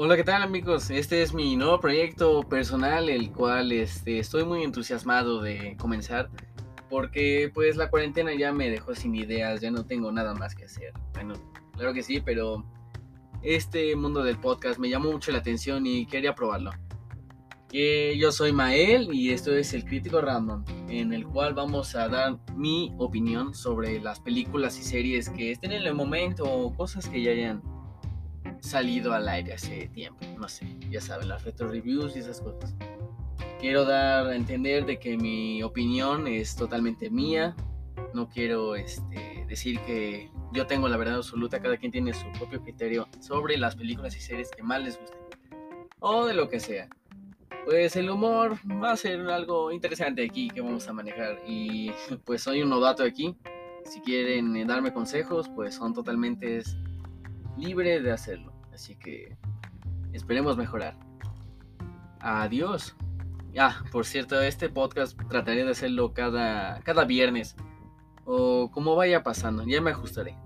Hola, ¿qué tal amigos? Este es mi nuevo proyecto personal, el cual este, estoy muy entusiasmado de comenzar, porque pues la cuarentena ya me dejó sin ideas, ya no tengo nada más que hacer. Bueno, claro que sí, pero este mundo del podcast me llamó mucho la atención y quería probarlo. Que yo soy Mael y esto es el Crítico Random, en el cual vamos a dar mi opinión sobre las películas y series que estén en el momento o cosas que ya hayan salido al aire hace tiempo. No sé, ya saben, las retro reviews y esas cosas. Quiero dar a entender de que mi opinión es totalmente mía. No quiero este, decir que yo tengo la verdad absoluta. Cada quien tiene su propio criterio sobre las películas y series que más les gusten. O de lo que sea. Pues el humor va a ser algo interesante aquí que vamos a manejar. Y pues soy un novato aquí. Si quieren darme consejos, pues son totalmente libre de hacerlo. Así que esperemos mejorar. Adiós. Ah, por cierto, este podcast trataré de hacerlo cada, cada viernes. O como vaya pasando, ya me ajustaré.